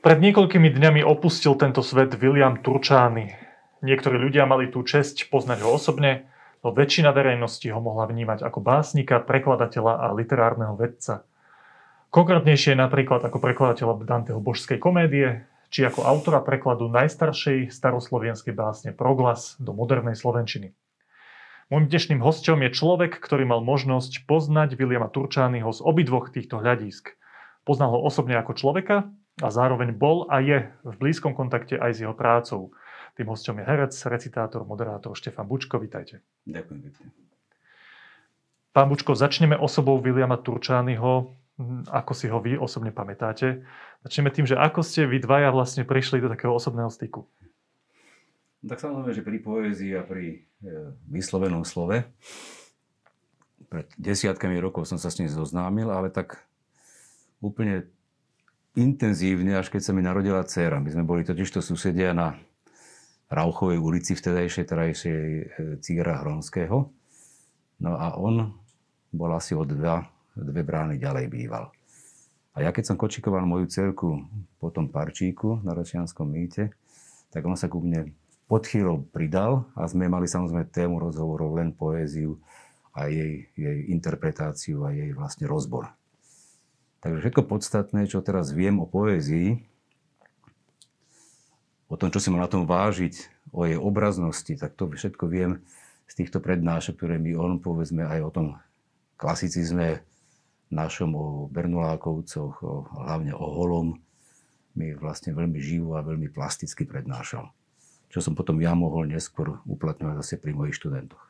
Pred niekoľkými dňami opustil tento svet William Turčány. Niektorí ľudia mali tú česť poznať ho osobne, no väčšina verejnosti ho mohla vnímať ako básnika, prekladateľa a literárneho vedca. Konkrétnejšie napríklad ako prekladateľa Danteho božskej komédie, či ako autora prekladu najstaršej staroslovenskej básne Proglas do modernej slovenčiny. Môjim dnešným hostom je človek, ktorý mal možnosť poznať Williama Turčányho z obidvoch týchto hľadísk. Poznal ho osobne ako človeka a zároveň bol a je v blízkom kontakte aj s jeho prácou. Tým hostom je herec, recitátor, moderátor Štefan Bučko. Vítajte. Ďakujem pekne. Pán Bučko, začneme osobou Williama Turčányho, ako si ho vy osobne pamätáte. Začneme tým, že ako ste vy dvaja vlastne prišli do takého osobného styku. Tak samozrejme, že pri poézii a pri e, vyslovenom slove pred desiatkami rokov som sa s ním zoznámil, ale tak úplne intenzívne, až keď sa mi narodila dcéra. My sme boli totižto susedia na Rauchovej ulici vtedajšej, terajšej e, Círa Hronského. No a on bol asi o dva, dve brány ďalej býval. A ja keď som kočikoval moju cerku po tom parčíku na Račianskom mýte, tak on sa ku mne pod chvíľou pridal a sme mali samozrejme tému rozhovorov len poéziu a jej, jej interpretáciu a jej vlastne rozbor. Takže všetko podstatné, čo teraz viem o poézii, o tom, čo si mal na tom vážiť, o jej obraznosti, tak to všetko viem z týchto prednášok, ktoré mi on, povedzme, aj o tom klasicizme našom, o Bernolákovcoch, o, hlavne o Holom, mi vlastne veľmi živo a veľmi plasticky prednášal. Čo som potom ja mohol neskôr uplatňovať zase pri mojich študentoch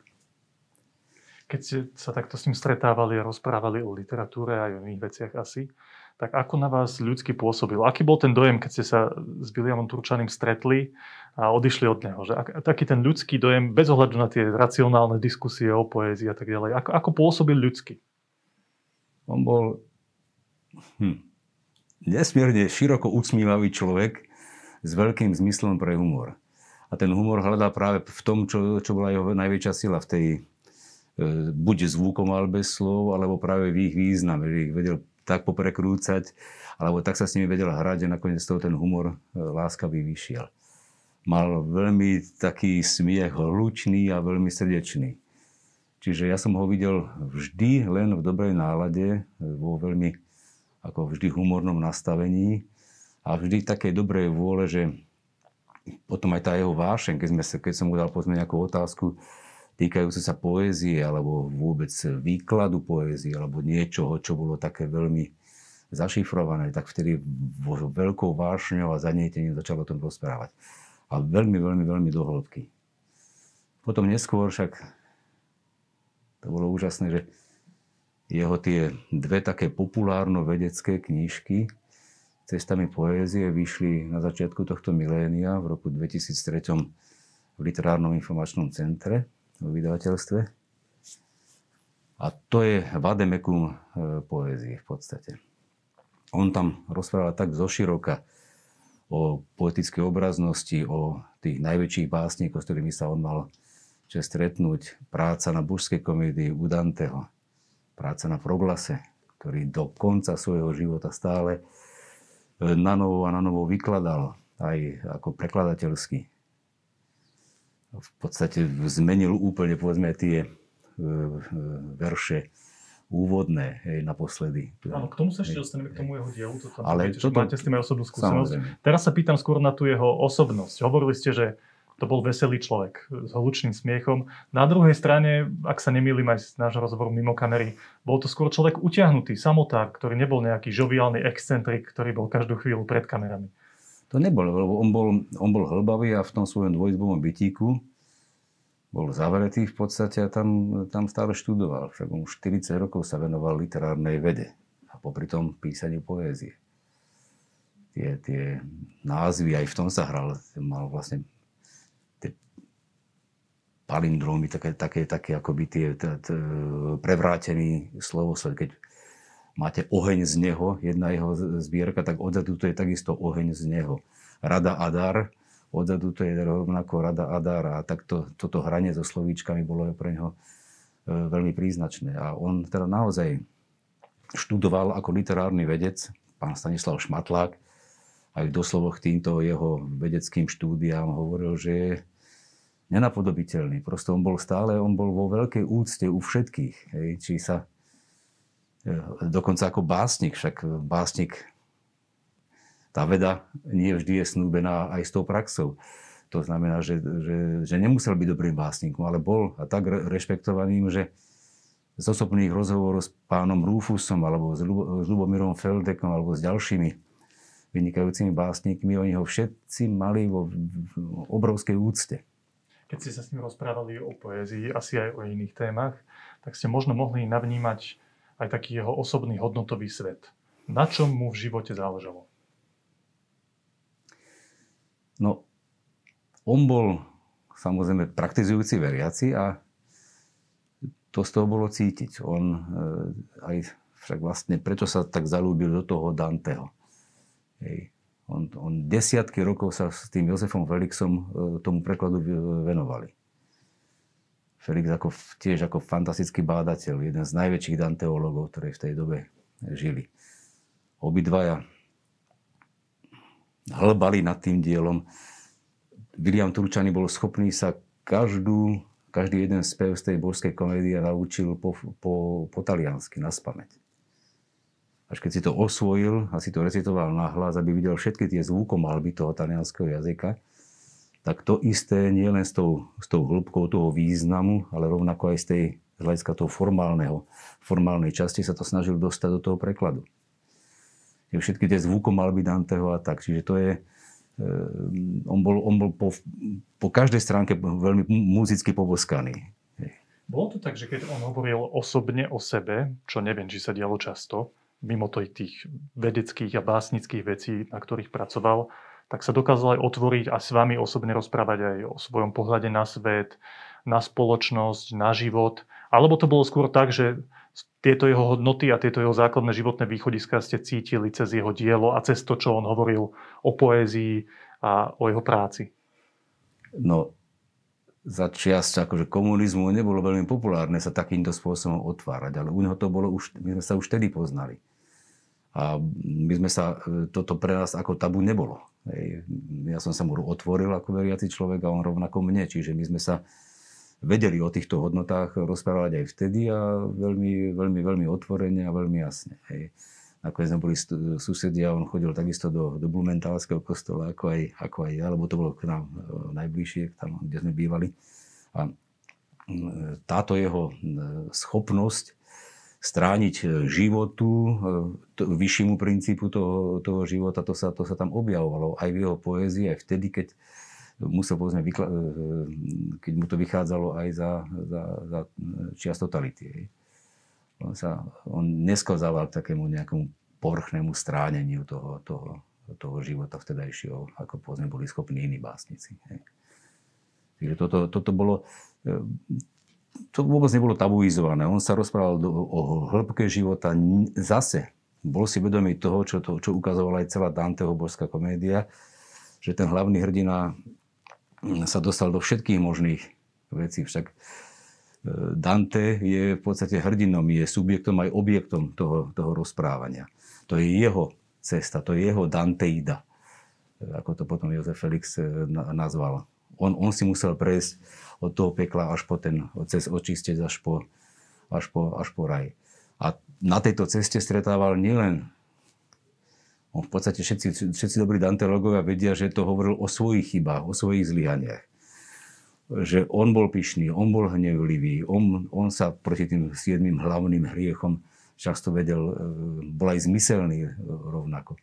keď ste sa takto s ním stretávali a rozprávali o literatúre a o iných veciach asi, tak ako na vás ľudsky pôsobil? Aký bol ten dojem, keď ste sa s Williamom Turčaným stretli a odišli od neho? Že ak, taký ten ľudský dojem, bez ohľadu na tie racionálne diskusie o poézii a tak ďalej, ako, ako pôsobil ľudsky? On bol hm, nesmierne široko usmívavý človek s veľkým zmyslom pre humor. A ten humor hľadá práve v tom, čo, čo bola jeho najväčšia sila v tej buď zvukom bez slov, alebo práve v ich význame, že ich vedel tak poprekrúcať, alebo tak sa s nimi vedel hrať, že nakoniec toho ten humor e, láskavý vyšiel. Mal veľmi taký smiech hlučný a veľmi srdečný. Čiže ja som ho videl vždy len v dobrej nálade, vo veľmi ako vždy humornom nastavení a vždy takej dobrej vôle, že potom aj tá jeho vášeň, keď, sme, keď som mu dal pozme nejakú otázku, týkajúce sa poézie alebo vôbec výkladu poézie alebo niečoho, čo bolo také veľmi zašifrované, tak vtedy vo veľkou vášňou a zanietením začal o tom rozprávať. A veľmi, veľmi, veľmi dohĺbky. Potom neskôr však to bolo úžasné, že jeho tie dve také populárno-vedecké knížky Cestami poézie vyšli na začiatku tohto milénia v roku 2003 v Literárnom informačnom centre vo vydavateľstve. A to je vademekum e, poézie v podstate. On tam rozprával tak zoširoka o poetickej obraznosti, o tých najväčších básnikov, s ktorými sa on mal čest stretnúť. Práca na božskej komédii u Danteho, práca na proglase, ktorý do konca svojho života stále e, na novo a na novo vykladal, aj ako prekladateľský v podstate zmenil úplne povedzme tie e, e, verše úvodné hej, naposledy. Áno, k tomu sa ešte dostaneme, k tomu jeho dielu. To tam Ale viete, toto... máte s tým aj osobnú skúsenosť. Samozrejme. Teraz sa pýtam skôr na tú jeho osobnosť. Hovorili ste, že to bol veselý človek s hlučným smiechom. Na druhej strane, ak sa nemýlim aj z nášho rozhovoru mimo kamery, bol to skôr človek utiahnutý, samotár, ktorý nebol nejaký žoviálny excentrik, ktorý bol každú chvíľu pred kamerami. To nebol, lebo on bol, on bol hlbavý a v tom svojom dvojizbovom bytíku bol zavretý v podstate a tam, tam stále študoval. Však on už 40 rokov sa venoval literárnej vede a popri tom písaniu poézie. Tie, tie názvy, aj v tom sa hral, mal vlastne tie palindromy, také, také, také akoby tie, tie, tie prevrátený slovosled, keď máte oheň z neho, jedna jeho zbierka, tak odzadu to je takisto oheň z neho. Rada Adar, odzadu to je rovnako Rada Adar a tak to, toto hranie so slovíčkami bolo pre neho e, veľmi príznačné. A on teda naozaj študoval ako literárny vedec, pán Stanislav Šmatlák, aj v doslovoch týmto jeho vedeckým štúdiám hovoril, že je nenapodobiteľný. Prosto on bol stále, on bol vo veľkej úcte u všetkých. Hej, či sa e, dokonca ako básnik, však básnik tá veda nie vždy je snúbená aj s tou praxou. To znamená, že, že, že nemusel byť dobrým básnikom, ale bol a tak rešpektovaným, že z osobných rozhovorov s pánom Rúfusom alebo s Lubomírom Feldekom alebo s ďalšími vynikajúcimi básnikmi, oni ho všetci mali vo obrovskej úcte. Keď ste sa s ním rozprávali o poézii, asi aj o iných témach, tak ste možno mohli navnímať aj taký jeho osobný hodnotový svet. Na čom mu v živote záležalo? No, on bol samozrejme praktizujúci veriaci a to z toho bolo cítiť. On e, aj však vlastne, prečo sa tak zalúbil do toho Danteho. Hej. On, on desiatky rokov sa s tým Jozefom Felixom e, tomu prekladu venovali. Felix ako, tiež ako fantastický bádateľ, jeden z najväčších Danteologov, ktorí v tej dobe žili. Obidvaja hlbali nad tým dielom. William Turčany bol schopný sa každú, každý jeden spev z tej božskej komédie naučil po, po, po taliansky, na spameť. Až keď si to osvojil a si to recitoval na hlas, aby videl všetky tie zvukomalby toho talianského jazyka, tak to isté nie len s tou, s tou hĺbkou toho významu, ale rovnako aj z tej z hľadiska toho formálneho, formálnej časti sa to snažil dostať do toho prekladu všetky tie zvukomalby Danteho a tak. Čiže to je, eh, on bol, on bol po, po každej stránke veľmi muzicky poboskaný. Bolo to tak, že keď on hovoril osobne o sebe, čo neviem, či sa dialo často, mimo tých vedeckých a básnických vecí, na ktorých pracoval, tak sa dokázal aj otvoriť a s vami osobne rozprávať aj o svojom pohľade na svet, na spoločnosť, na život. Alebo to bolo skôr tak, že tieto jeho hodnoty a tieto jeho základné životné východiska ste cítili cez jeho dielo a cez to, čo on hovoril o poézii a o jeho práci? No, za čiasť akože komunizmu nebolo veľmi populárne sa takýmto spôsobom otvárať, ale u neho to bolo už, my sme sa už vtedy poznali. A my sme sa, toto pre nás ako tabu nebolo. Ja som sa mu otvoril ako veriaci človek a on rovnako mne, čiže my sme sa vedeli o týchto hodnotách rozprávať aj vtedy a veľmi, veľmi, veľmi otvorene a veľmi jasne. Hej. Nakoniec sme boli susedia, on chodil takisto do, do Blumentálskeho kostola, ako aj, ako aj ja, lebo to bolo k nám e, najbližšie, tam, kde sme bývali. A táto jeho e, schopnosť strániť e, životu, to, vyššiemu princípu toho, toho života, to sa, to sa tam objavovalo aj v jeho poézii, aj vtedy, keď musel povedzme, vykla- e, keď mu to vychádzalo aj za, za, za čias totality. On, sa, on nesklzával k takému nejakému povrchnému stráneniu toho, toho, toho života vtedajšieho, ako povedzme boli schopní iní básnici. Hej. Takže toto, toto bolo, e, to vôbec nebolo tabuizované. On sa rozprával do, o hĺbke života. Zase bol si vedomý toho, čo, to, čo ukazovala aj celá Danteho božská komédia, že ten hlavný hrdina sa dostal do všetkých možných vecí. Však e, Dante je v podstate hrdinom, je subjektom aj objektom toho, toho rozprávania. To je jeho cesta, to je jeho Danteida, e, ako to potom Jozef Felix e, nazval. On, on si musel prejsť od toho pekla až po ten, cez očistec až po, až po, až po raj. A na tejto ceste stretával nielen on v podstate všetci, všetci dobrí danteologovia vedia, že to hovoril o svojich chybách, o svojich zlyhaniach. Že on bol pyšný, on bol hnevlivý, on, on sa proti tým siedmým hlavným hriechom často vedel, e, bol aj zmyselný e, rovnako.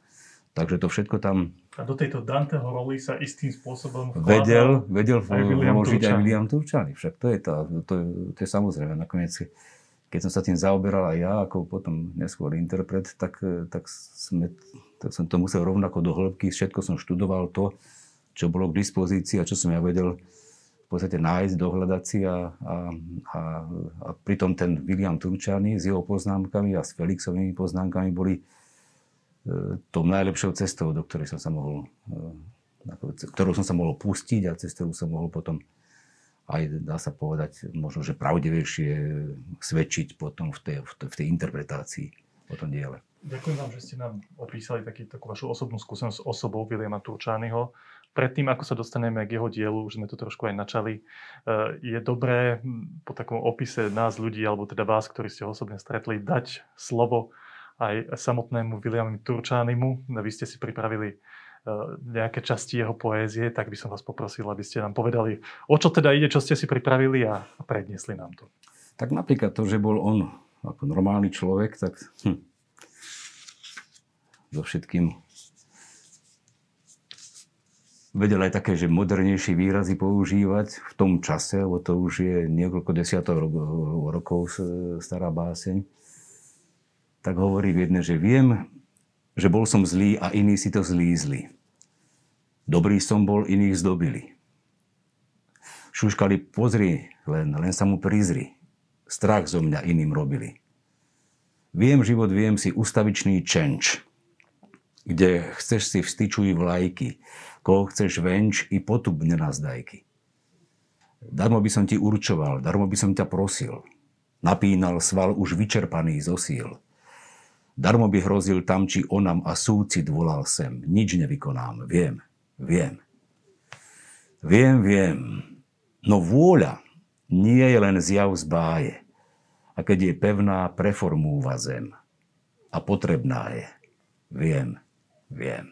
Takže to všetko tam... A do tejto Danteho roli sa istým spôsobom vedel, vedel aj vložiť aj William Turčany. Však to je, tá, to, je, to je samozrejme. Nakoniec keď som sa tým zaoberal aj ja, ako potom neskôr interpret, tak, tak, sme, tak som to musel rovnako do hĺbky, všetko som študoval to, čo bolo k dispozícii a čo som ja vedel v podstate nájsť, dohľadať si a, a, a, a pritom ten William Turčany s jeho poznámkami a s Felixovými poznámkami boli e, tou najlepšou cestou, do ktorej som sa mohol, e, ktorou som sa mohol pustiť a cez ktorú som mohol potom aj dá sa povedať možno, že pravdivejšie svedčiť potom v tej, v tej, v tej interpretácii o tom diele. Ďakujem vám, že ste nám opísali taký, takú vašu osobnú skúsenosť s osobou Williama Turčányho. Predtým, ako sa dostaneme k jeho dielu, už sme to trošku aj načali, eh, je dobré po takom opise nás ľudí, alebo teda vás, ktorí ste ho osobne stretli, dať slovo aj samotnému Williamu Turčánymu. Vy ste si pripravili nejaké časti jeho poézie, tak by som vás poprosil, aby ste nám povedali, o čo teda ide, čo ste si pripravili a predniesli nám to. Tak napríklad to, že bol on ako normálny človek, tak hm, so všetkým vedel aj také, že modernejšie výrazy používať v tom čase, lebo to už je niekoľko desiatok rokov stará báseň, tak hovorí v jednej, že viem, že bol som zlý a iní si to zlízli. Dobrý som bol, iných zdobili. Šuškali, pozri, len, len sa mu prizri. Strach zo mňa iným robili. Viem život, viem si ustavičný čenč kde chceš si vstyčuj vlajky, koho chceš venč i potub nenazdajky. Darmo by som ti určoval, darmo by som ťa prosil. Napínal sval už vyčerpaný zo síl. Darmo by hrozil tam, či onam a súcit volal sem. Nič nevykonám. Viem, viem. Viem, viem. No vôľa nie je len zjav z báje. A keď je pevná, preformúva zem. A potrebná je. Viem, viem.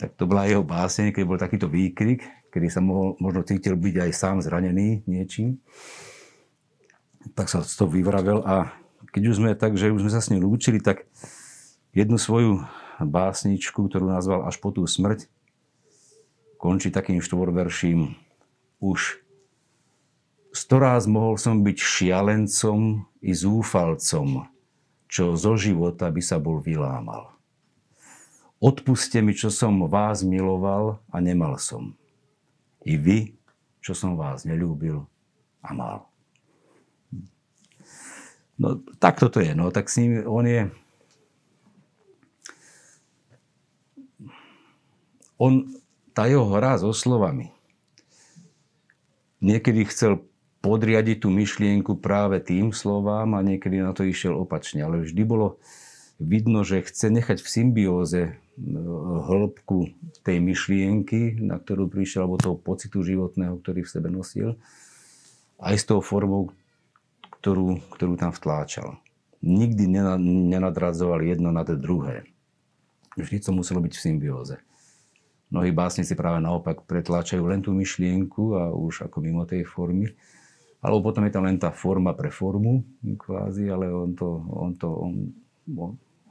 Tak to bola jeho báseň, keď bol takýto výkrik, kedy sa mohol, možno cítil byť aj sám zranený niečím. Tak sa to vyvravel a keď už sme tak, že už sme sa s ním lúčili, tak jednu svoju básničku, ktorú nazval Až po tú smrť, končí takým štvorverším už storáz mohol som byť šialencom i zúfalcom, čo zo života by sa bol vylámal. Odpuste mi, čo som vás miloval a nemal som. I vy, čo som vás nelúbil a mal. No tak toto je. No tak s ním on je... On, tá jeho hra so slovami, niekedy chcel podriadiť tú myšlienku práve tým slovám a niekedy na to išiel opačne. Ale vždy bolo vidno, že chce nechať v symbióze hĺbku tej myšlienky, na ktorú prišiel, alebo toho pocitu životného, ktorý v sebe nosil, aj s tou formou, ktorú, ktorú tam vtláčal. Nikdy nenadradzoval jedno na druhé. Vždy to muselo byť v symbióze. Mnohí básnici práve naopak pretláčajú len tú myšlienku a už ako mimo tej formy. Alebo potom je tam len tá forma pre formu, kvázi, ale on to, on to, on,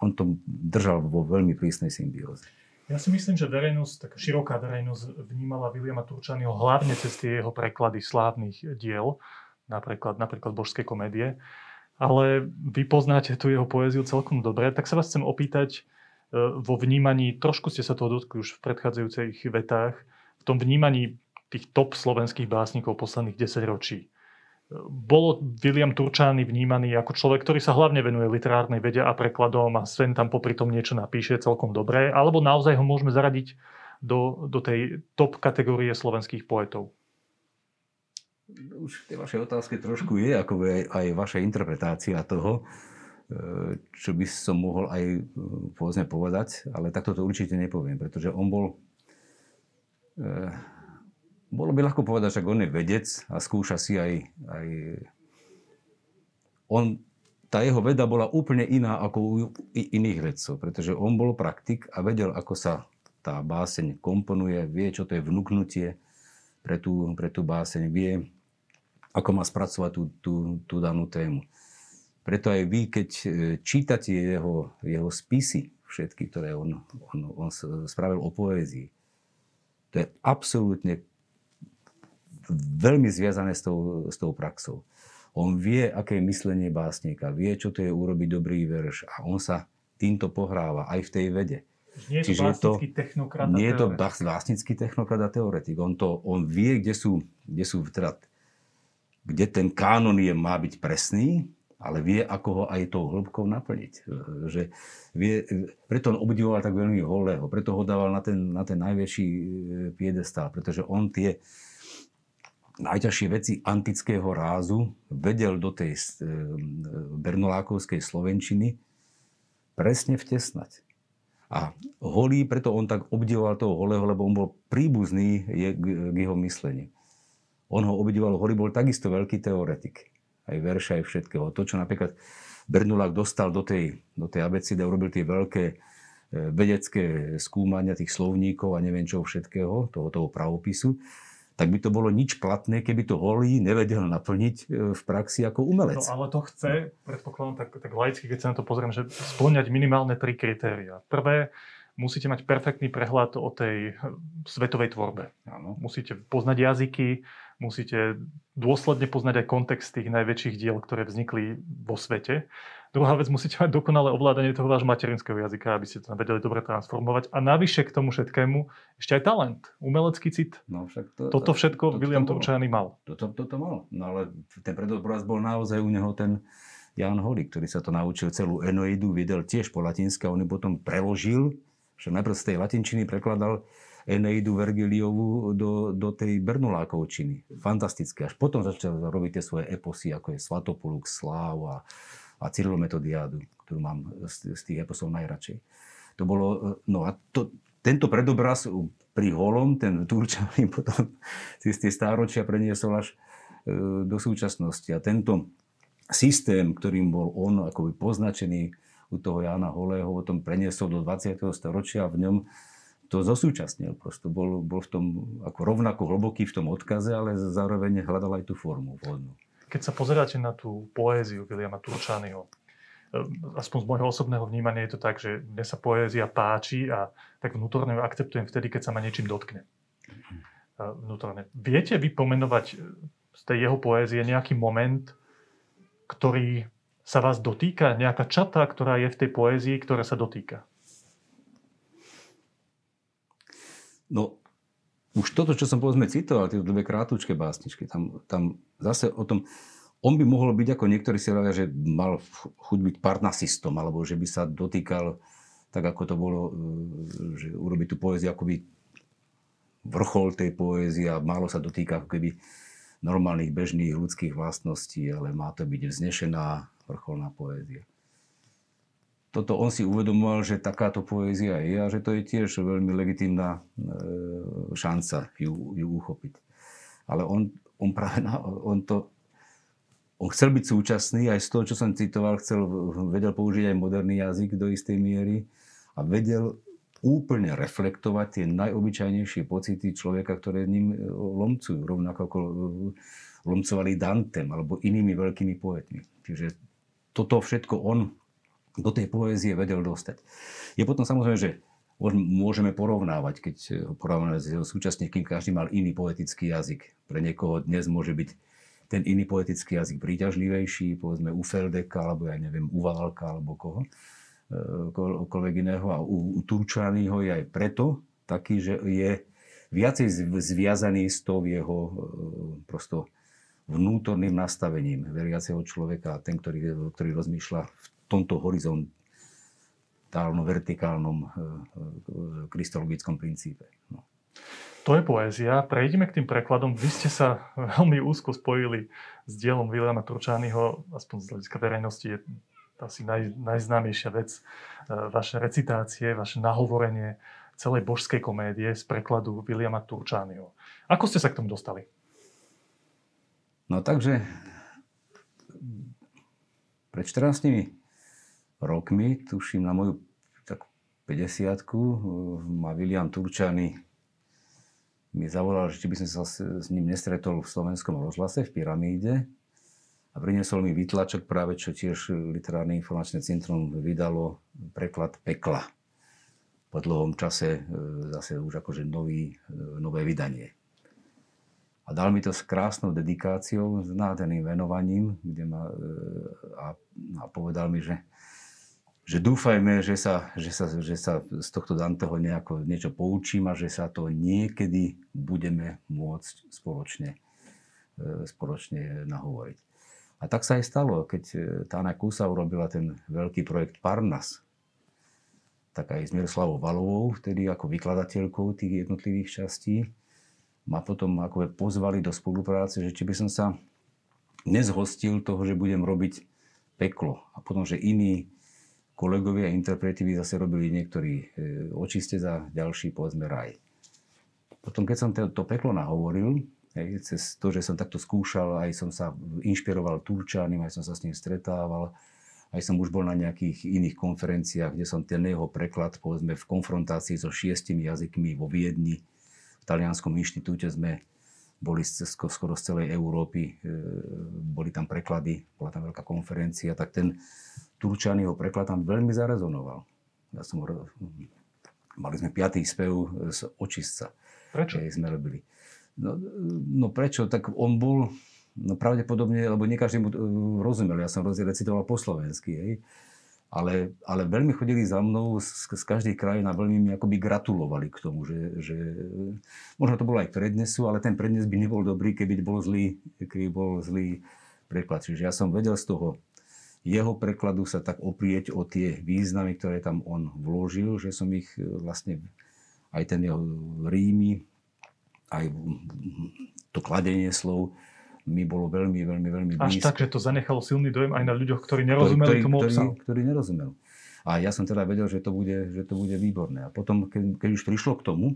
on, to držal vo veľmi prísnej symbióze. Ja si myslím, že verejnosť, taká široká verejnosť vnímala Williama Turčanyho hlavne cez tie jeho preklady slávnych diel, napríklad, napríklad božské komédie. Ale vy poznáte tú jeho poéziu celkom dobre, tak sa vás chcem opýtať vo vnímaní, trošku ste sa toho dotkli už v predchádzajúcich vetách, v tom vnímaní tých top slovenských básnikov posledných 10 ročí bolo William Turčány vnímaný ako človek, ktorý sa hlavne venuje literárnej vede a prekladom a Sven tam popri tom niečo napíše celkom dobré, alebo naozaj ho môžeme zaradiť do, do tej top kategórie slovenských poetov? Už v tej vašej otázke trošku je ako aj, aj vaša interpretácia toho, čo by som mohol aj e, povedzme povedať, ale takto to určite nepoviem, pretože on bol e, bolo by ľahko povedať, že on je vedec a skúša si aj, aj... On, tá jeho veda bola úplne iná ako u iných vedcov, pretože on bol praktik a vedel, ako sa tá báseň komponuje, vie, čo to je vnúknutie pre tú, pre tú báseň, vie, ako má spracovať tú, tú, tú danú tému. Preto aj vy, keď e, čítate jeho, jeho spisy, všetky, ktoré on, on, on spravil o poézii, to je absolútne veľmi zviazané s tou, s tou praxou. On vie, aké je myslenie básnika, vie, čo to je urobiť dobrý verš a on sa týmto pohráva aj v tej vede. Nie je to básnický technokrat Nie je to básnický technokrat a teoretik. On, to, on vie, kde sú, kde sú teda, kde ten kánon je, má byť presný, ale vie, ako ho aj tou hĺbkou naplniť. Že vie, preto on obdivoval tak veľmi holého, preto ho dával na ten, na ten najväčší e, piedestál, pretože on tie, najťažšie veci antického rázu vedel do tej e, bernolákovskej slovenčiny presne vtesnať. A Holý, preto on tak obdivoval toho Holého, lebo on bol príbuzný k jeho mysleniu. On ho obdivoval, Holý bol takisto veľký teoretik. Aj verša, aj všetkého. To, čo napríklad Bernulák dostal do tej, do tej abecedy a urobil tie veľké e, vedecké skúmania tých slovníkov a neviem čoho všetkého, toho, toho pravopisu, tak by to bolo nič platné, keby to holý nevedel naplniť e, v praxi ako umelec. No ale to chce, predpokladám tak, tak laicky, keď sa na to pozriem, že splňať minimálne tri kritéria. Prvé, musíte mať perfektný prehľad o tej svetovej tvorbe. Áno. Musíte poznať jazyky, musíte dôsledne poznať aj kontext tých najväčších diel, ktoré vznikli vo svete. Druhá vec, musíte mať dokonalé ovládanie toho vášho materinského jazyka, aby ste to vedeli dobre transformovať. A navyše k tomu všetkému ešte aj talent, umelecký cit. No, však to, Toto všetko to, to, William Turčány mal. Toto to, to, to mal. No ale ten predobraz bol naozaj u neho ten Jan Holý, ktorý sa to naučil celú Enoidu, videl tiež po latinsky a on ju potom preložil, že najprv z tej latinčiny prekladal Eneidu Vergiliovu do, do tej Bernolákovčiny. Fantastické. Až potom začal robiť tie svoje eposy, ako je Svatopuluk, Sláv a, a Cyrilometodiádu, ktorú mám z, z tých eposov najradšej. To bolo, no a to, tento predobraz pri Holom, ten Turčanin potom z tie stáročia preniesol až e, do súčasnosti. A tento systém, ktorým bol on akoby poznačený u toho Jana Holého, o tom preniesol do 20. storočia a v ňom to zosúčasnil. Prosto bol, bol v tom ako rovnako hlboký v tom odkaze, ale zároveň hľadal aj tú formu vhodnú. Keď sa pozeráte na tú poéziu Williama Turčányho, eh, aspoň z môjho osobného vnímania je to tak, že mne sa poézia páči a tak vnútorne ju akceptujem vtedy, keď sa ma niečím dotkne. Eh, vnútorne. Viete vypomenovať eh, z tej jeho poézie nejaký moment, ktorý sa vás dotýka? Nejaká čata, ktorá je v tej poézii, ktorá sa dotýka? No, už toto, čo som povedzme citoval, tie dve krátučké básničky, tam, tam zase o tom, on by mohol byť, ako niektorí si hovoria, že mal chuť byť parnasistom, alebo že by sa dotýkal, tak ako to bolo, e, že urobiť tú poéziu akoby vrchol tej poézie a málo sa dotýka ako keby normálnych bežných ľudských vlastností, ale má to byť vznešená vrcholná poézia toto on si uvedomoval, že takáto poézia je a že to je tiež veľmi legitímna e, šanca ju, ju uchopiť. Ale on, on práve na, on to on chcel byť súčasný, aj z toho, čo som citoval, chcel, vedel použiť aj moderný jazyk do istej miery a vedel úplne reflektovať tie najobyčajnejšie pocity človeka, ktoré ním e, lomcujú, rovnako ako e, lomcovali Dantem alebo inými veľkými poetmi. Čiže toto všetko on do tej poézie vedel dostať. Je potom samozrejme, že môžeme porovnávať, keď porovnáme s jeho súčasníkmi, každý mal iný poetický jazyk. Pre niekoho dnes môže byť ten iný poetický jazyk príťažlivejší, povedzme u Feldeka, alebo ja neviem, u Válka, alebo koho, e, koľvek iného. A u, u Turčányho je aj preto taký, že je viacej zviazaný s tou jeho e, prosto vnútorným nastavením veriaceho človeka, ten, ktorý, ktorý rozmýšľa v tomto horizontálno-vertikálnom eh, eh, krystologickom princípe. No. To je poézia. Prejdeme k tým prekladom. Vy ste sa veľmi úzko spojili s dielom Williama Turčányho, aspoň z hľadiska verejnosti je asi naj, najznámejšia vec, eh, vaše recitácie, vaše nahovorenie celej božskej komédie z prekladu Williama Turčányho. Ako ste sa k tomu dostali? No takže pred 14 rokmi, tuším na moju tak 50 ma William Turčany mi zavolal, že by som sa s ním nestretol v slovenskom rozhlase v Pyramíde a priniesol mi výtlačok práve, čo tiež Literárne informačné centrum vydalo preklad Pekla. Po dlhom čase e, zase už akože nový, e, nové vydanie. A dal mi to s krásnou dedikáciou, s nádherným venovaním, kde ma, a, a povedal mi, že že dúfajme, že sa, že, sa, že sa z tohto Danteho nejako niečo poučím a že sa to niekedy budeme môcť spoločne, e, spoločne nahovoriť. A tak sa aj stalo, keď e, Tána Kusa urobila ten veľký projekt Parnas, tak aj s Miroslavou Valovou, vtedy ako vykladateľkou tých jednotlivých častí, ma potom ako pozvali do spolupráce, že či by som sa nezhostil toho, že budem robiť peklo. A potom, že iní kolegovia interpreti by zase robili niektorí e, očiste za ďalší, povedzme, raj. Potom, keď som to, to peklo nahovoril, hej, cez to, že som takto skúšal, aj som sa inšpiroval Turčaním, aj som sa s ním stretával, aj som už bol na nejakých iných konferenciách, kde som ten jeho preklad, povedzme, v konfrontácii so šiestimi jazykmi vo Viedni, v Talianskom inštitúte sme boli skoro z celej Európy, e, boli tam preklady, bola tam veľká konferencia, tak ten Turčanyho preklad tam veľmi zarezonoval. Ja som, mali sme piatý spev z očistca. Prečo? sme robili. No, no prečo? Tak on bol, no pravdepodobne, lebo nie každý mu e, rozumel. Ja som recitoval po slovensky. Hej. Ale, ale veľmi chodili za mnou z, z každej krajiny a veľmi mi akoby gratulovali k tomu, že, že možno to bolo aj prednesu, ale ten prednes by nebol dobrý, keby bol zlý, keby bol zlý preklad. Čiže ja som vedel z toho jeho prekladu sa tak oprieť o tie významy, ktoré tam on vložil, že som ich e, vlastne aj ten jeho rímy, aj to kladenie slov, mi bolo veľmi, veľmi, veľmi blízko. Až tak, že to zanechalo silný dojem aj na ľuďoch, ktorí nerozumeli ktorý, tomu obsahu. Ktorí, ktorí nerozumeli. A ja som teda vedel, že to bude, že to bude výborné. A potom, keď, keď už prišlo k tomu,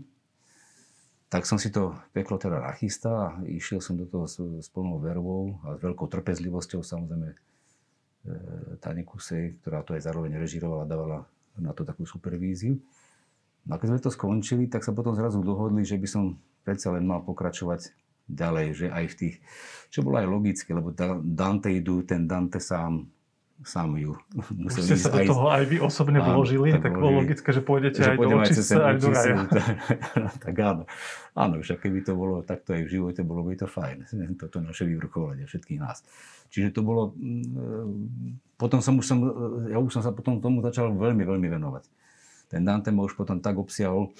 tak som si to peklo teda nachystal a išiel som do toho s, s plnou vervou a s veľkou trpezlivosťou samozrejme Tane Kusej, ktorá to aj zároveň režirovala, dávala na to takú supervíziu. No a keď sme to skončili, tak sa potom zrazu dohodli, že by som predsa len mal pokračovať ďalej, že aj v tých, čo bolo aj logické, lebo Dante idú, ten Dante sám, sám ju musel Už ste sa do toho aj vy osobne áno, vložili, tak, tak bolo logické, že pôjdete že aj do očistca, aj do raja. tak áno, áno, však keby to bolo takto aj v živote, bolo by to fajn, toto naše vyvrcholenie všetkých nás. Čiže to bolo, mm, potom som už som, ja už som sa potom tomu začal veľmi, veľmi venovať. Ten Dante ma už potom tak obsiahol,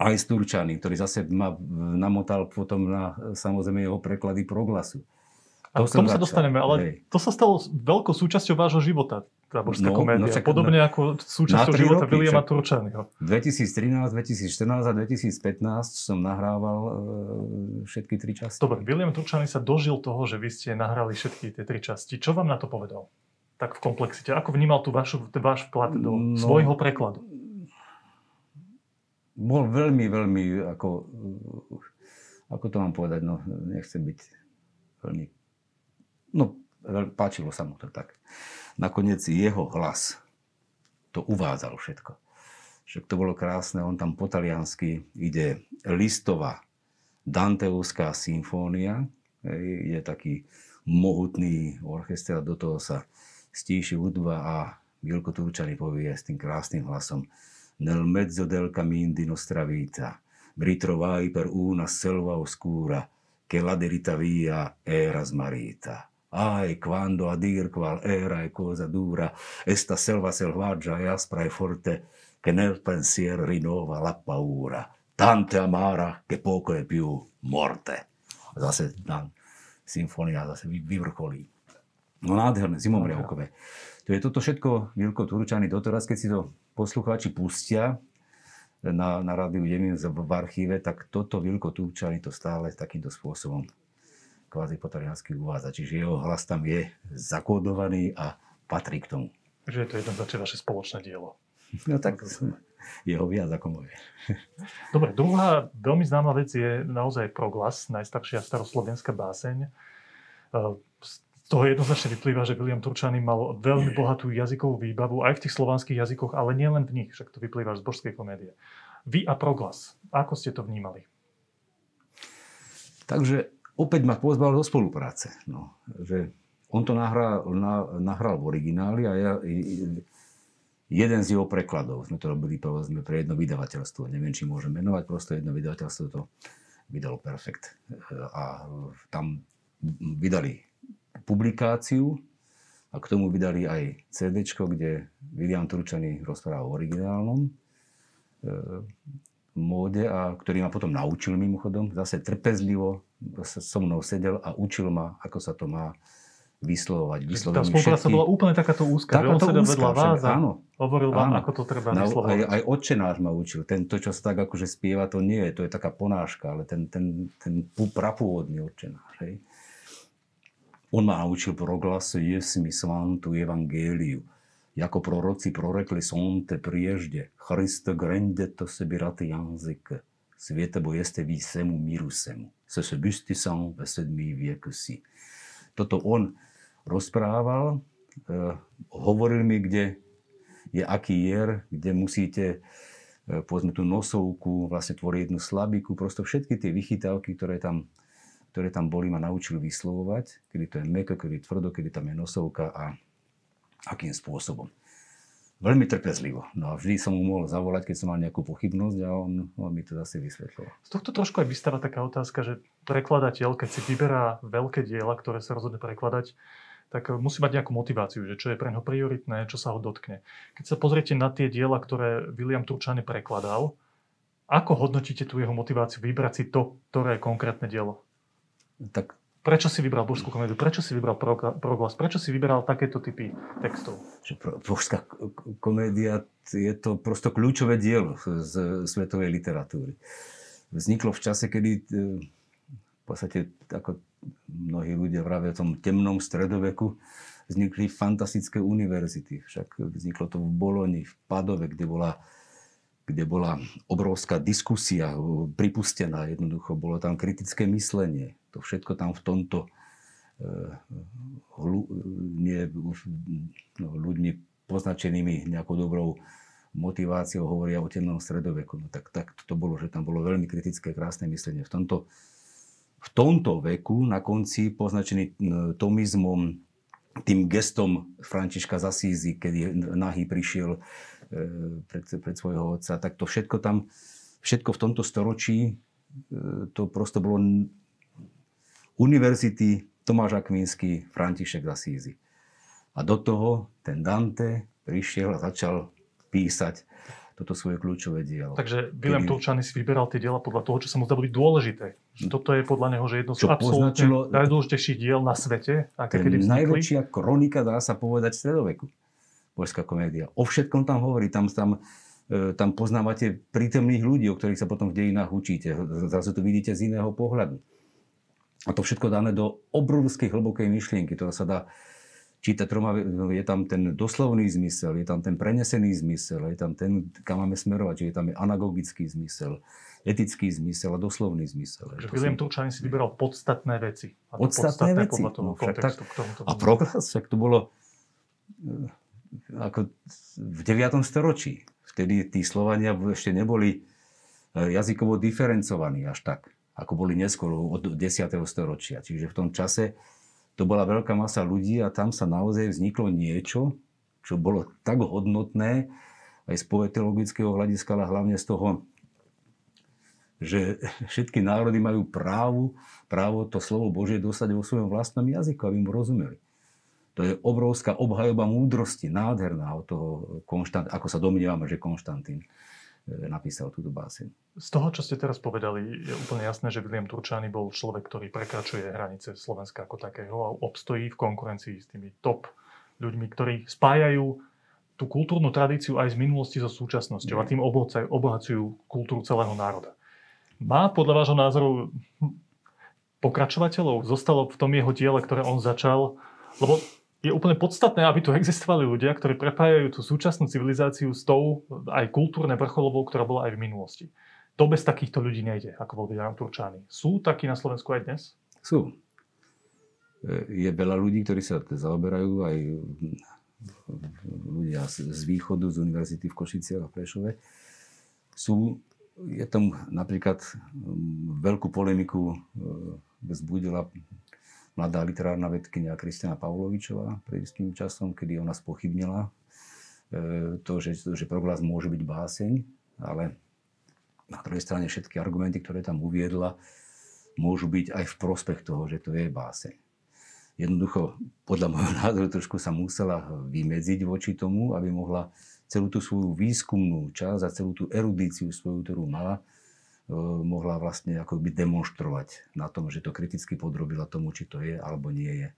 aj z Turčany, ktorý zase ma namotal potom na samozrejme jeho preklady proglasu. A k tomu sa dostaneme, ale hej. to sa stalo veľkou súčasťou vášho života, tá božská no, komédia. No, čak, Podobne no, ako súčasťou života roky, Williama Turčanyho. 2013, 2014 a 2015 som nahrával e, všetky tri časti. Dobre, William Turčany sa dožil toho, že vy ste nahrali všetky tie tri časti. Čo vám na to povedal? Tak v komplexite. Ako vnímal tú vašu, váš vklad do no, svojho prekladu? bol veľmi, veľmi, ako, ako to mám povedať, no nechcem byť veľmi, no páčilo sa mu to tak. Nakoniec jeho hlas to uvádzal všetko. Však to bolo krásne, on tam po taliansky ide listová Danteovská symfónia, je taký mohutný orchester do toho sa stíši hudba a Vilko Turčany povie s tým krásnym hlasom nel mezzo del cammin di nostra vita, ritrovai per una selva oscura che la derita via era smarita. Ai, quando a dir qual era e cosa dura, esta selva selvaggia e aspra e forte, che nel pensier rinnova la paura, tante amara che poco è più morte. Zase tam symfónia zase vyvrcholí. No nádherné, zimomriavkové. To je toto všetko Milko Turčany doteraz, keď si to poslucháči pustia na, na rádiu Demin v archíve, tak toto Vilko Túčany to stále takýmto spôsobom kvázi po taliansky uvádza. Čiže jeho hlas tam je zakódovaný a patrí k tomu. Že je to jednoznačne vaše spoločné dielo. No tak jeho viac ako moje. Dobre, druhá veľmi známa vec je naozaj proglas, najstaršia staroslovenská báseň toho jednoznačne vyplýva, že William Turčany mal veľmi bohatú jazykovú výbavu aj v tých slovanských jazykoch, ale nielen v nich, však to vyplýva z božskej komédie. Vy a proglas, ako ste to vnímali? Takže opäť ma pozval do spolupráce. No, že on to nahral, na, nahral v origináli a ja, jeden z jeho prekladov sme to robili povedzme, pre jedno vydavateľstvo. Neviem, či môžem menovať, prosto jedno vydavateľstvo to vydalo perfekt. A tam vydali publikáciu a k tomu vydali aj CD, kde William Turčany rozprával o originálnom e, móde, a ktorý ma potom naučil mimochodom. Zase trpezlivo so mnou sedel a učil ma, ako sa to má vyslovovať. Tá spolupráca všetky... bola úplne takáto úzka, taká že on sedel vedľa vás a áno, hovoril vám, áno. ako to treba Na, vyslovovať. Aj, aj otčenáš ma učil. Ten, to, čo sa tak akože spieva, to nie je, to je taká ponáška, ale ten, ten, ten prapôvodný otčenáš. Hej. On ma naučil proglas Jesmi svantu evangeliu. jako proroci prorekli sonte priežde, Christe grande to sebirate jazyk, sviete bo jeste vy semu míru se se bysti sam ve sedmý vieku si. Toto on rozprával, uh, hovoril mi, kde je aký jer, kde musíte uh, povedzme tú nosovku, vlastne tvoriť jednu slabiku, prosto všetky tie vychytávky, ktoré tam, ktoré tam boli, ma naučili vyslovovať, kedy to je meko, kedy tvrdo, kedy tam je nosovka a akým spôsobom. Veľmi trpezlivo. No a vždy som mu mohol zavolať, keď som mal nejakú pochybnosť a on, on mi to zase vysvetloval. Z tohto trošku aj vystáva taká otázka, že prekladateľ, keď si vyberá veľké diela, ktoré sa rozhodne prekladať, tak musí mať nejakú motiváciu, že čo je pre neho prioritné, čo sa ho dotkne. Keď sa pozriete na tie diela, ktoré William Turčany prekladal, ako hodnotíte tú jeho motiváciu vybrať si to, ktoré je konkrétne dielo? Tak Prečo si vybral božskú komédiu? Prečo si vybral proglas? Prečo si vybral takéto typy textov? Božská komédia je to prosto kľúčové dielo z svetovej literatúry. Vzniklo v čase, kedy e, v podstate, ako mnohí ľudia vravia, v tom temnom stredoveku vznikli fantastické univerzity. Však vzniklo to v Boloni, v Padove, kde bola kde bola obrovská diskusia pripustená jednoducho. Bolo tam kritické myslenie. To všetko tam v tomto uh, nie, no, ľuďmi poznačenými nejakou dobrou motiváciou hovoria o temnom stredoveku. No tak, tak to bolo, že tam bolo veľmi kritické, krásne myslenie. V tomto, v tomto veku, na konci poznačený tomizmom, tým gestom Františka Zasízy, kedy nahý prišiel pred, pred svojho otca, tak to všetko tam, všetko v tomto storočí, e, to prosto bolo univerzity Tomáš Akvínsky, František Zasízy. A do toho ten Dante prišiel a začal písať toto svoje kľúčové dielo. Takže William Kedy... Tolčany si vyberal tie diela podľa toho, čo sa mu zdá byť dôležité. Toto je podľa neho že jedno z absolútne najdôležitejších diel na svete. Aké kedy najväčšia kronika, dá sa povedať, stredoveku božská komédia. O všetkom tam hovorí, tam, tam, e, tam poznávate prítomných ľudí, o ktorých sa potom v dejinách učíte. Zrazu to vidíte z iného pohľadu. A to všetko dáme do obrovskej hlbokej myšlienky, ktorá sa dá čítať troma, je tam ten doslovný zmysel, je tam ten prenesený zmysel, je tam ten, kam máme smerovať, čiže tam je anagogický zmysel, etický zmysel a doslovný zmysel. Že William Turčanin si vyberal podstatné veci. A podstatné, podstatné veci. No, kontextu, tak, a proglas, však to bolo ako v 9. storočí. Vtedy tí Slovania ešte neboli e, jazykovo diferencovaní až tak, ako boli neskôr od 10. storočia. Čiže v tom čase to bola veľká masa ľudí a tam sa naozaj vzniklo niečo, čo bolo tak hodnotné aj z poetologického hľadiska, ale hlavne z toho, že všetky národy majú právo, právo to slovo Božie dostať vo svojom vlastnom jazyku, aby mu rozumeli. To je obrovská obhajoba múdrosti, nádherná od toho, Konštant, ako sa domnievame, že Konštantín e, napísal túto báseň. Z toho, čo ste teraz povedali, je úplne jasné, že William Turčány bol človek, ktorý prekračuje hranice Slovenska ako takého a obstojí v konkurencii s tými top ľuďmi, ktorí spájajú tú kultúrnu tradíciu aj z minulosti so súčasnosťou a tým obohacujú kultúru celého národa. Má podľa vášho názoru pokračovateľov? Zostalo v tom jeho diele, ktoré on začal? Lebo je úplne podstatné, aby tu existovali ľudia, ktorí prepájajú tú súčasnú civilizáciu s tou aj kultúrne vrcholovou, ktorá bola aj v minulosti. To bez takýchto ľudí nejde, ako bol Jan Turčány. Sú takí na Slovensku aj dnes? Sú. E, je veľa ľudí, ktorí sa zaoberajú aj ľudia z východu, z univerzity v Košiciach a Prešove. Sú, je tam napríklad veľkú polemiku e, vzbudila mladá literárna vedkynia Kristiana Pavlovičová pred istým časom, kedy ona spochybnila e, to, že, že proglas môže byť báseň, ale na druhej strane všetky argumenty, ktoré tam uviedla, môžu byť aj v prospech toho, že to je báseň. Jednoducho, podľa môjho názoru, trošku sa musela vymedziť voči tomu, aby mohla celú tú svoju výskumnú časť a celú tú erudíciu svoju, ktorú mala, mohla vlastne ako by demonstrovať na tom, že to kriticky podrobila tomu, či to je alebo nie je,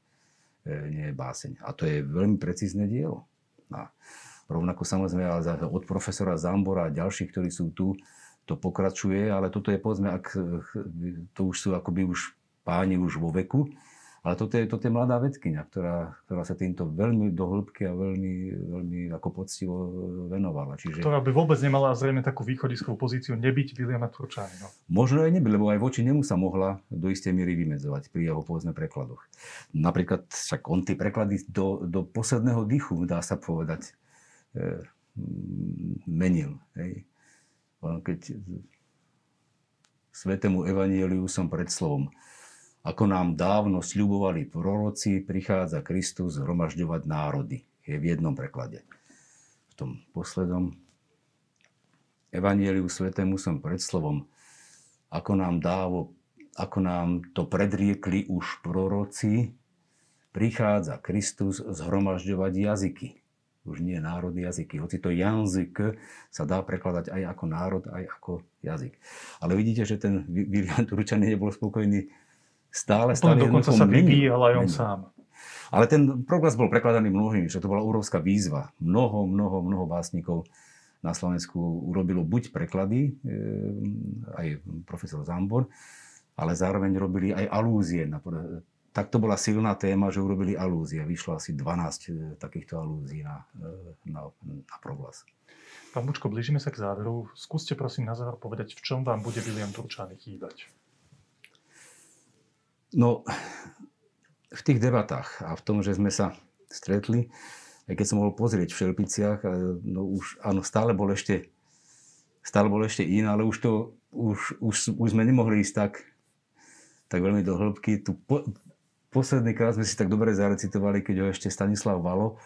e, nie je báseň. A to je veľmi precízne dielo. A rovnako samozrejme ale od profesora Zambora a ďalších, ktorí sú tu, to pokračuje, ale toto je povedzme, ak to už sú akoby už páni už vo veku Ale toto je, toto je mladá vedkynia, ktorá, ktorá sa týmto veľmi do hĺbky a veľmi, veľmi ako poctivo venovala. Čiže... Ktorá by vôbec nemala zrejme takú východiskovú pozíciu nebyť Williama Turčány. No. Možno aj nebyť, lebo aj voči nemu sa mohla do istej miery vymedzovať pri jeho povedzme prekladoch. Napríklad však on tie preklady do, do posledného dychu, dá sa povedať, e, menil. Hej. Keď svetému evanieliu som pred slovom ako nám dávno sľubovali proroci, prichádza Kristus zhromažďovať národy. Je v jednom preklade. V tom poslednom Evangeliu Svetému som pred slovom, ako nám dávo, ako nám to predriekli už proroci, prichádza Kristus zhromažďovať jazyky. Už nie národy jazyky. Hoci to jazyk sa dá prekladať aj ako národ, aj ako jazyk. Ale vidíte, že ten William Turčan nebol spokojný stále, stále On dokonca sa vyvíjal aj on sám. Ale ten proglas bol prekladaný mnohými, že to bola úrovská výzva. Mnoho, mnoho, mnoho básnikov na Slovensku urobilo buď preklady, e, aj profesor Zambor, ale zároveň robili aj alúzie. Tak to bola silná téma, že urobili alúzie. Vyšlo asi 12 e, takýchto alúzií na, e, na, na proglas. Pán Bučko, blížime sa k záveru. Skúste prosím na záver povedať, v čom vám bude William Turčány chýbať. No, v tých debatách a v tom, že sme sa stretli, aj keď som mohol pozrieť v Šelpiciach, no už, áno, stále bol ešte, stále bol ešte in, ale už to, už, už, už sme nemohli ísť tak, tak veľmi do hĺbky. Tu po, posledný krát sme si tak dobre zarecitovali, keď ho ešte Stanislav Valo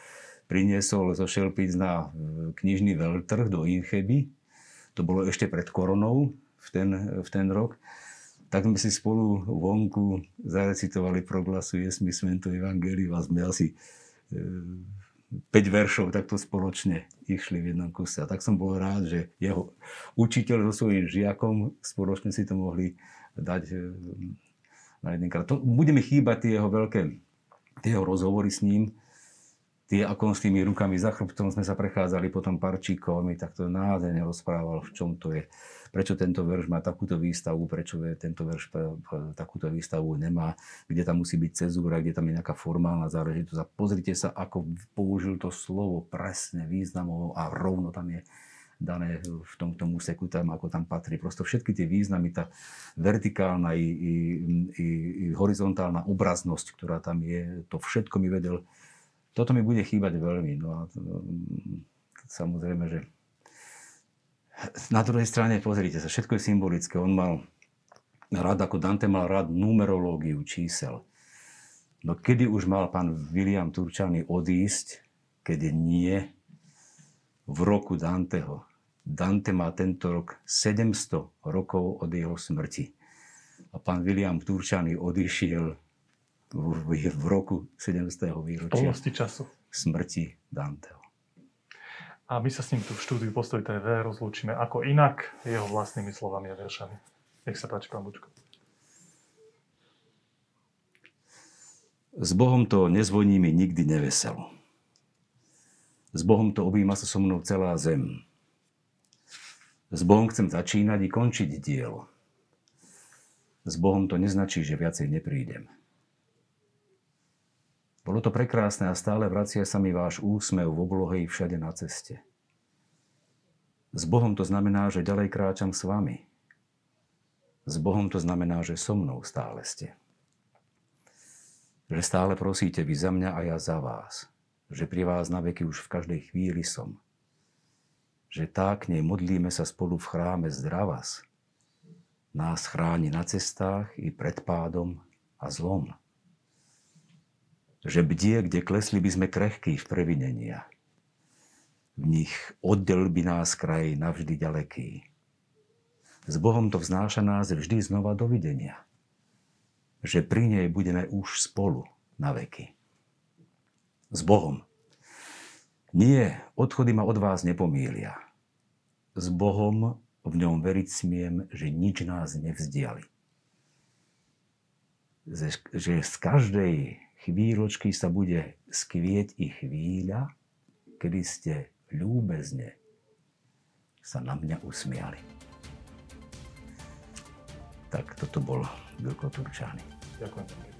priniesol zo Šelpic na e, knižný veľtrh do Incheby. To bolo ešte pred koronou v ten, v ten rok tak sme si spolu vonku zarecitovali proglasu Jesmi Svento Evangeliu a sme asi e, 5 veršov takto spoločne išli v jednom kuse. A tak som bol rád, že jeho učiteľ so svojím žiakom spoločne si to mohli dať e, na jedenkrát. To, budeme chýbať tie jeho veľké tie jeho rozhovory s ním, tie, ako s tými rukami za chrbtom sme sa prechádzali potom parčíkov, mi takto nádherne rozprával, v čom to je prečo tento verš má takúto výstavu, prečo tento verš takúto výstavu nemá, kde tam musí byť cezúra, kde tam je nejaká formálna záležitosť. A pozrite sa, ako použil to slovo presne, významovo a rovno tam je dané v tom, tomu úseku tam, ako tam patrí. Prosto všetky tie významy, tá vertikálna i, i, i, i horizontálna obraznosť, ktorá tam je, to všetko mi vedel. Toto mi bude chýbať veľmi. No a to, samozrejme, že na druhej strane, pozrite sa, všetko je symbolické. On mal rád, ako Dante mal rád numerológiu čísel. No kedy už mal pán William Turčany odísť, keď nie v roku Danteho. Dante má tento rok 700 rokov od jeho smrti. A pán William Turčany odišiel v, v roku 700. výročia času. smrti Danteho. A my sa s ním tu v štúdiu Postoj TV rozlúčime ako inak, jeho vlastnými slovami a veršami. Nech sa páči, pán Bučko. S Bohom to nezvoní mi nikdy neveselo. S Bohom to objíma sa so mnou celá zem. S Bohom chcem začínať i končiť dielo. S Bohom to neznačí, že viacej neprídem. Bolo to prekrásne a stále vracia sa mi váš úsmev v oblohe i všade na ceste. S Bohom to znamená, že ďalej kráčam s vami. S Bohom to znamená, že so mnou stále ste. Že stále prosíte vy za mňa a ja za vás. Že pri vás na veky už v každej chvíli som. Že tak nej modlíme sa spolu v chráme zdravas. Nás chráni na cestách i pred pádom a zlom že bdie, kde klesli by sme krehkí v previnenia. V nich oddel by nás kraj navždy ďaleký. S Bohom to vznáša nás vždy znova dovidenia. Že pri nej budeme už spolu na veky. S Bohom. Nie, odchody ma od vás nepomília. S Bohom v ňom veriť smiem, že nič nás nevzdiali. Že z každej chvíľočky sa bude skvieť i chvíľa, kedy ste ľúbezne sa na mňa usmiali. Tak toto bol Vilko Turčány. Ďakujem.